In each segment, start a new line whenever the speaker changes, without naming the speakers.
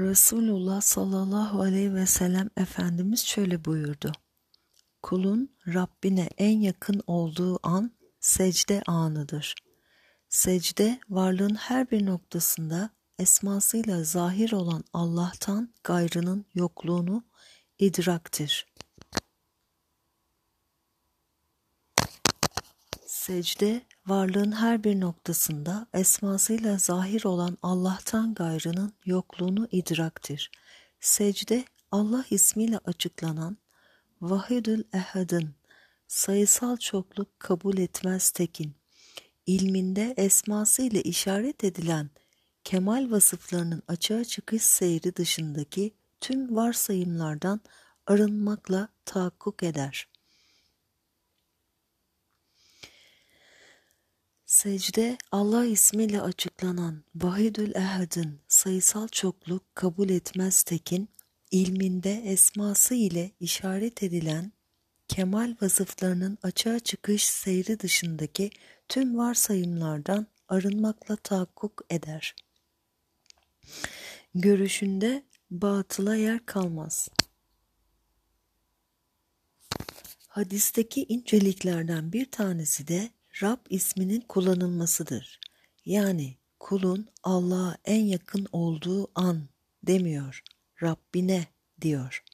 Resulullah sallallahu aleyhi ve sellem Efendimiz şöyle buyurdu. Kulun Rabbine en yakın olduğu an secde anıdır. Secde varlığın her bir noktasında esmasıyla zahir olan Allah'tan gayrının yokluğunu idraktir. Secde varlığın her bir noktasında esmasıyla zahir olan Allah'tan gayrının yokluğunu idraktir. Secde Allah ismiyle açıklanan Vahidül Ehad'ın sayısal çokluk kabul etmez tekin, ilminde esması ile işaret edilen kemal vasıflarının açığa çıkış seyri dışındaki tüm varsayımlardan arınmakla tahakkuk eder. Secde Allah ismiyle açıklanan Vahidül Ehad'ın sayısal çokluk kabul etmez tekin, ilminde esması ile işaret edilen kemal vasıflarının açığa çıkış seyri dışındaki tüm varsayımlardan arınmakla tahakkuk eder. Görüşünde batıla yer kalmaz. Hadisteki inceliklerden bir tanesi de Rab isminin kullanılmasıdır. Yani kulun Allah'a en yakın olduğu an demiyor, Rabbine diyor.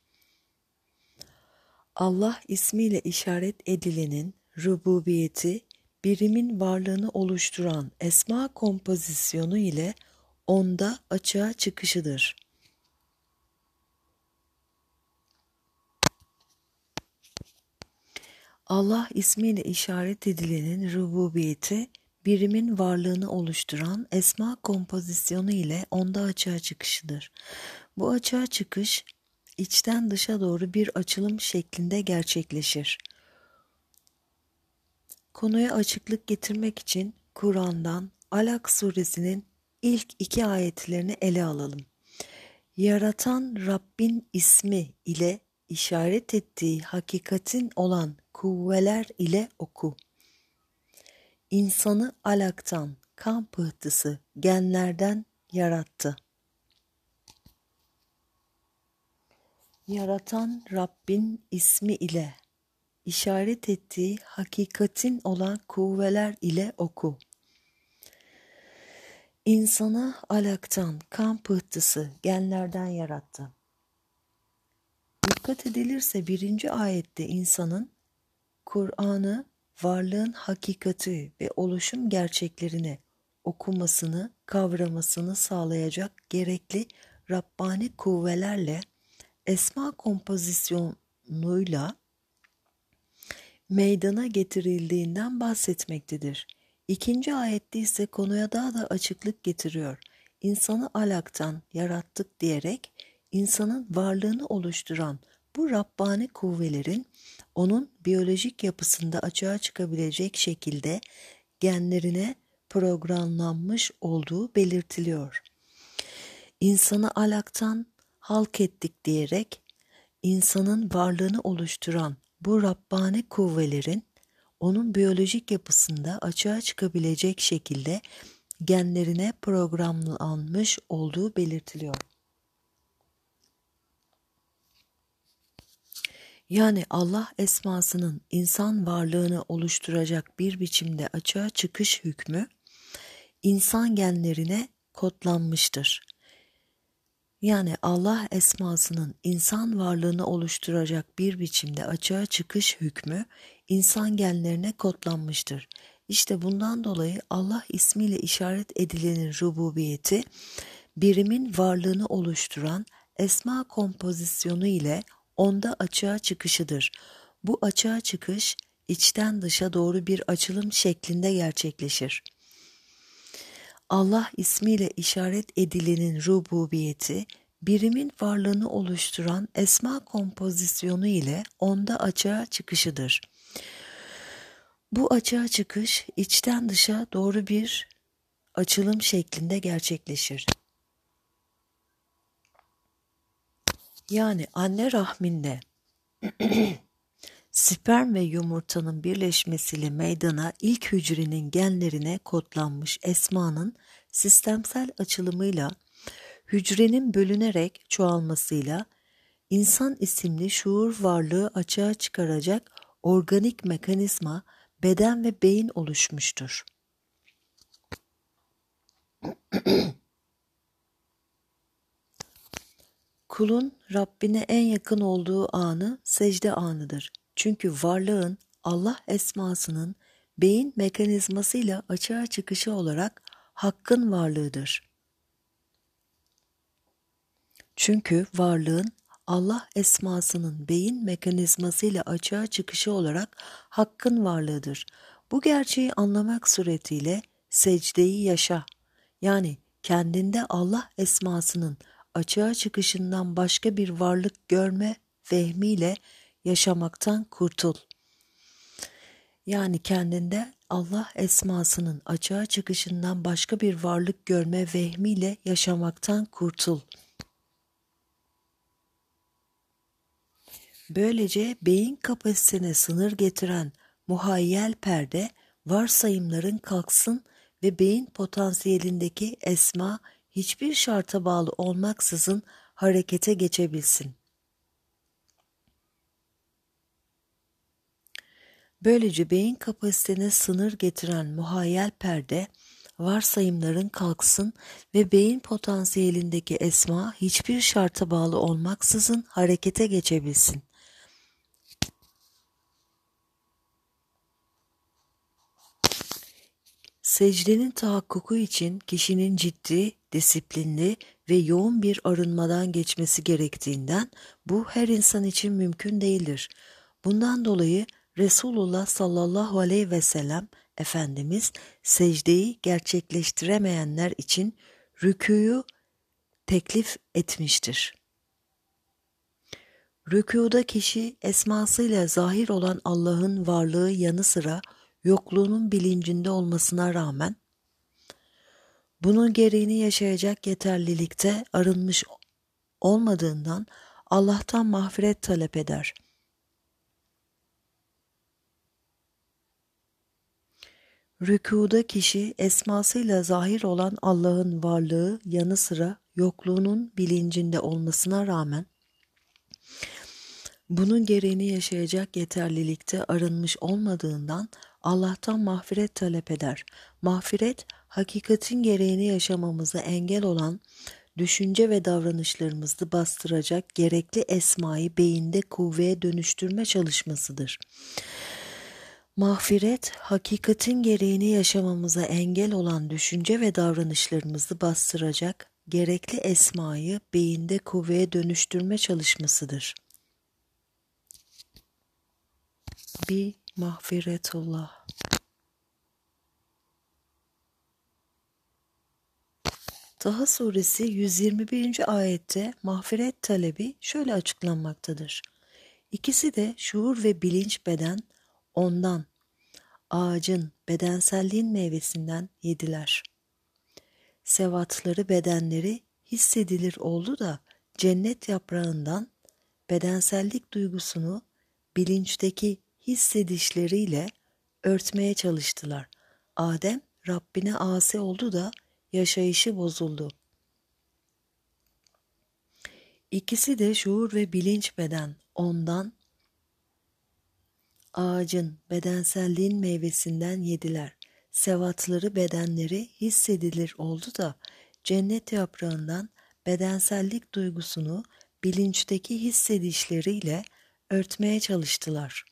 Allah ismiyle işaret edilenin rububiyeti, birimin varlığını oluşturan esma kompozisyonu ile onda açığa çıkışıdır. Allah ismiyle işaret edilenin rububiyeti, birimin varlığını oluşturan esma kompozisyonu ile onda açığa çıkışıdır. Bu açığa çıkış, içten dışa doğru bir açılım şeklinde gerçekleşir. Konuya açıklık getirmek için Kur'an'dan Alak suresinin ilk iki ayetlerini ele alalım. Yaratan Rabbin ismi ile işaret ettiği hakikatin olan kuvveler ile oku. İnsanı alaktan, kan pıhtısı, genlerden yarattı. Yaratan Rabbin ismi ile işaret ettiği hakikatin olan kuvveler ile oku. İnsanı alaktan, kan pıhtısı, genlerden yarattı. Dikkat edilirse birinci ayette insanın Kur'an'ı varlığın hakikati ve oluşum gerçeklerini okumasını, kavramasını sağlayacak gerekli Rabbani kuvvelerle esma kompozisyonuyla meydana getirildiğinden bahsetmektedir. İkinci ayette ise konuya daha da açıklık getiriyor. İnsanı alaktan yarattık diyerek insanın varlığını oluşturan bu Rabbani kuvvelerin onun biyolojik yapısında açığa çıkabilecek şekilde genlerine programlanmış olduğu belirtiliyor. İnsanı alaktan halk ettik diyerek insanın varlığını oluşturan bu Rabbani kuvvelerin onun biyolojik yapısında açığa çıkabilecek şekilde genlerine programlanmış olduğu belirtiliyor. Yani Allah esmasının insan varlığını oluşturacak bir biçimde açığa çıkış hükmü insan genlerine kodlanmıştır. Yani Allah esmasının insan varlığını oluşturacak bir biçimde açığa çıkış hükmü insan genlerine kodlanmıştır. İşte bundan dolayı Allah ismiyle işaret edilenin rububiyeti, birimin varlığını oluşturan esma kompozisyonu ile onda açığa çıkışıdır. Bu açığa çıkış içten dışa doğru bir açılım şeklinde gerçekleşir. Allah ismiyle işaret edilenin rububiyeti, birimin varlığını oluşturan esma kompozisyonu ile onda açığa çıkışıdır. Bu açığa çıkış içten dışa doğru bir açılım şeklinde gerçekleşir. Yani anne rahminde sperm ve yumurtanın birleşmesiyle meydana ilk hücrenin genlerine kodlanmış esmanın sistemsel açılımıyla hücrenin bölünerek çoğalmasıyla insan isimli şuur varlığı açığa çıkaracak organik mekanizma, beden ve beyin oluşmuştur. Kulun Rabbine en yakın olduğu anı secde anıdır. Çünkü varlığın Allah esmasının beyin mekanizmasıyla açığa çıkışı olarak hakkın varlığıdır. Çünkü varlığın Allah esmasının beyin mekanizmasıyla açığa çıkışı olarak hakkın varlığıdır. Bu gerçeği anlamak suretiyle secdeyi yaşa. Yani kendinde Allah esmasının açığa çıkışından başka bir varlık görme vehmiyle yaşamaktan kurtul. Yani kendinde Allah esmasının açığa çıkışından başka bir varlık görme vehmiyle yaşamaktan kurtul. Böylece beyin kapasitene sınır getiren muhayyel perde varsayımların kalksın ve beyin potansiyelindeki esma hiçbir şarta bağlı olmaksızın harekete geçebilsin. Böylece beyin kapasitene sınır getiren muhayyel perde, varsayımların kalksın ve beyin potansiyelindeki esma hiçbir şarta bağlı olmaksızın harekete geçebilsin. Secdenin tahakkuku için kişinin ciddi, disiplinli ve yoğun bir arınmadan geçmesi gerektiğinden bu her insan için mümkün değildir. Bundan dolayı Resulullah sallallahu aleyhi ve sellem Efendimiz secdeyi gerçekleştiremeyenler için rüküyü teklif etmiştir. Rükuda kişi esmasıyla zahir olan Allah'ın varlığı yanı sıra yokluğunun bilincinde olmasına rağmen bunun gereğini yaşayacak yeterlilikte arınmış olmadığından Allah'tan mağfiret talep eder. Rükuda kişi esmasıyla zahir olan Allah'ın varlığı yanı sıra yokluğunun bilincinde olmasına rağmen bunun gereğini yaşayacak yeterlilikte arınmış olmadığından Allah'tan mağfiret talep eder. Mağfiret, hakikatin gereğini yaşamamıza engel olan düşünce ve davranışlarımızı bastıracak gerekli esmayı beyinde kuvveye dönüştürme çalışmasıdır. Mağfiret, hakikatin gereğini yaşamamıza engel olan düşünce ve davranışlarımızı bastıracak gerekli esmayı beyinde kuvveye dönüştürme çalışmasıdır. Bir mağfiretullah. Taha suresi 121. ayette mağfiret talebi şöyle açıklanmaktadır. İkisi de şuur ve bilinç beden ondan, ağacın bedenselliğin meyvesinden yediler. Sevatları bedenleri hissedilir oldu da cennet yaprağından bedensellik duygusunu bilinçteki hissedişleriyle örtmeye çalıştılar. Adem Rabbine asi oldu da yaşayışı bozuldu. İkisi de şuur ve bilinç beden ondan ağacın bedenselliğin meyvesinden yediler. Sevatları bedenleri hissedilir oldu da cennet yaprağından bedensellik duygusunu bilinçteki hissedişleriyle örtmeye çalıştılar.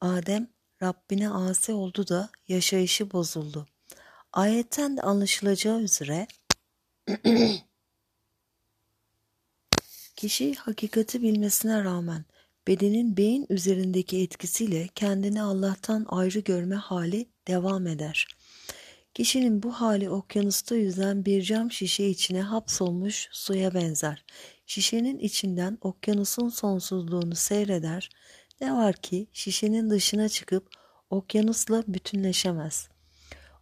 Adem Rabbine asi oldu da yaşayışı bozuldu. Ayetten de anlaşılacağı üzere kişi hakikati bilmesine rağmen bedenin beyin üzerindeki etkisiyle kendini Allah'tan ayrı görme hali devam eder. Kişinin bu hali okyanusta yüzen bir cam şişe içine hapsolmuş suya benzer. Şişenin içinden okyanusun sonsuzluğunu seyreder. Ne var ki şişenin dışına çıkıp okyanusla bütünleşemez.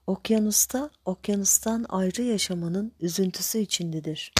Okyanusta okyanustan ayrı yaşamanın üzüntüsü içindedir.''